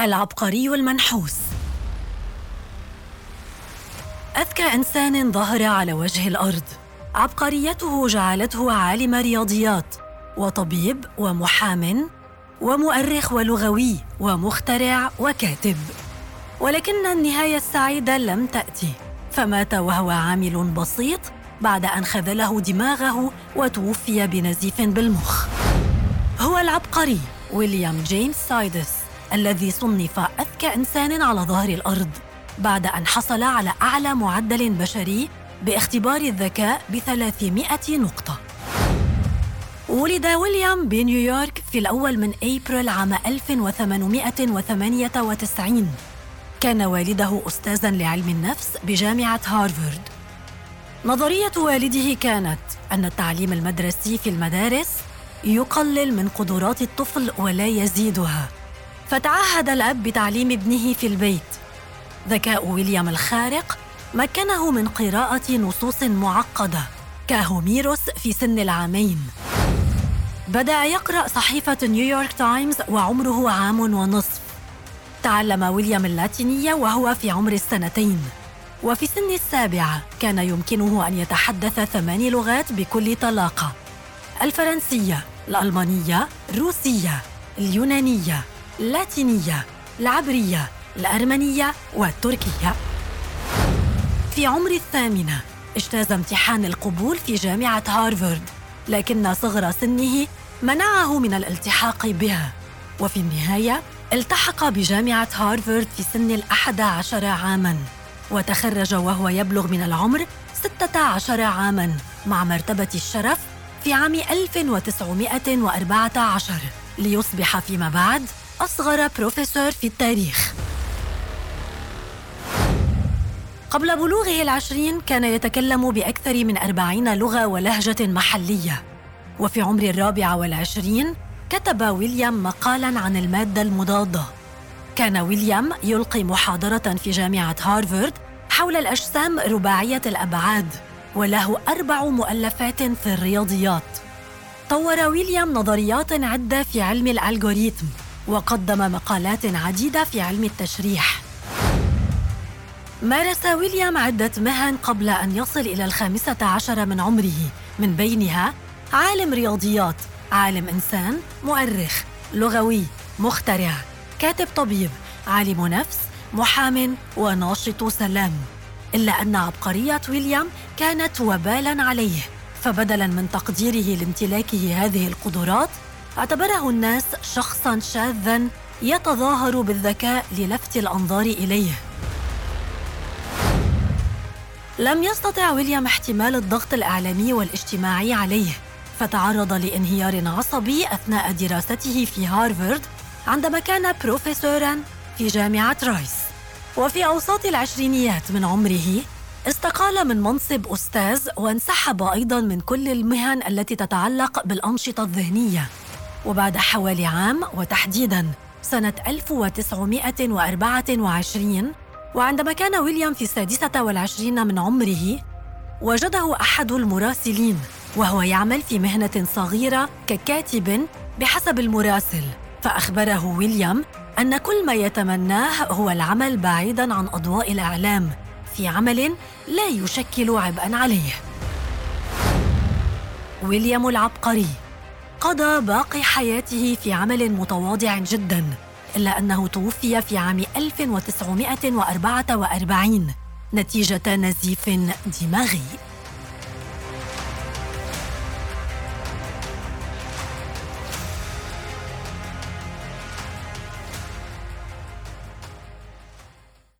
العبقري المنحوس أذكى إنسان ظهر على وجه الأرض. عبقريته جعلته عالم رياضيات وطبيب ومحام ومؤرخ ولغوي ومخترع وكاتب. ولكن النهاية السعيدة لم تأتي فمات وهو عامل بسيط بعد أن خذله دماغه وتوفي بنزيف بالمخ. هو العبقري ويليام جيمس سايدس. الذي صنف أذكى إنسان على ظهر الأرض بعد أن حصل على أعلى معدل بشري باختبار الذكاء ب 300 نقطة. ولد ويليام بنيويورك في الأول من أبريل عام 1898 كان والده أستاذاً لعلم النفس بجامعة هارفارد. نظرية والده كانت أن التعليم المدرسي في المدارس يقلل من قدرات الطفل ولا يزيدها. فتعهد الأب بتعليم ابنه في البيت. ذكاء ويليام الخارق مكنه من قراءة نصوص معقدة كهوميروس في سن العامين. بدأ يقرأ صحيفة نيويورك تايمز وعمره عام ونصف. تعلم ويليام اللاتينية وهو في عمر السنتين. وفي سن السابعة كان يمكنه أن يتحدث ثماني لغات بكل طلاقة. الفرنسية الألمانية الروسية اليونانية. اللاتينية العبرية الأرمنية والتركية. في عمر الثامنة اجتاز امتحان القبول في جامعة هارفارد لكن صغر سنه منعه من الالتحاق بها. وفي النهاية التحق بجامعة هارفارد في سن الأحد عشر عاماً وتخرج وهو يبلغ من العمر 16 عاماً مع مرتبة الشرف في عام 1914 ليصبح فيما بعد أصغر بروفيسور في التاريخ. قبل بلوغه العشرين كان يتكلم بأكثر من أربعين لغة ولهجة محلية. وفي عمر الرابعة والعشرين كتب ويليام مقالا عن المادة المضادة. كان ويليام يلقي محاضرة في جامعة هارفارد حول الأجسام رباعية الأبعاد وله أربع مؤلفات في الرياضيات. طور ويليام نظريات عدة في علم الألغوريثم. وقدم مقالات عديدة في علم التشريح. مارس ويليام عدة مهن قبل أن يصل إلى الخامسة عشر من عمره. من بينها عالم رياضيات عالم إنسان مؤرخ لغوي مخترع كاتب طبيب عالم نفس محام وناشط سلام. إلا أن عبقرية ويليام كانت وبالا عليه. فبدلا من تقديره لامتلاكه هذه القدرات اعتبره الناس شخصا شاذا يتظاهر بالذكاء للفت الأنظار إليه. لم يستطع ويليام احتمال الضغط الإعلامي والاجتماعي عليه فتعرض لانهيار عصبي أثناء دراسته في هارفارد عندما كان بروفيسورا في جامعة رايس. وفي أوساط العشرينيات من عمره استقال من منصب أستاذ وانسحب أيضا من كل المهن التي تتعلق بالأنشطة الذهنية. وبعد حوالي عام وتحديدا سنة 1924 وعندما كان ويليام في السادسة والعشرين من عمره وجده أحد المراسلين وهو يعمل في مهنة صغيرة ككاتب بحسب المراسل. فأخبره ويليام أن كل ما يتمناه هو العمل بعيداً عن أضواء الإعلام في عمل لا يشكل عبئاً عليه. ويليام العبقري قضى باقي حياته في عمل متواضع جدا إلا أنه توفي في عام 1944 نتيجة نزيف دماغي.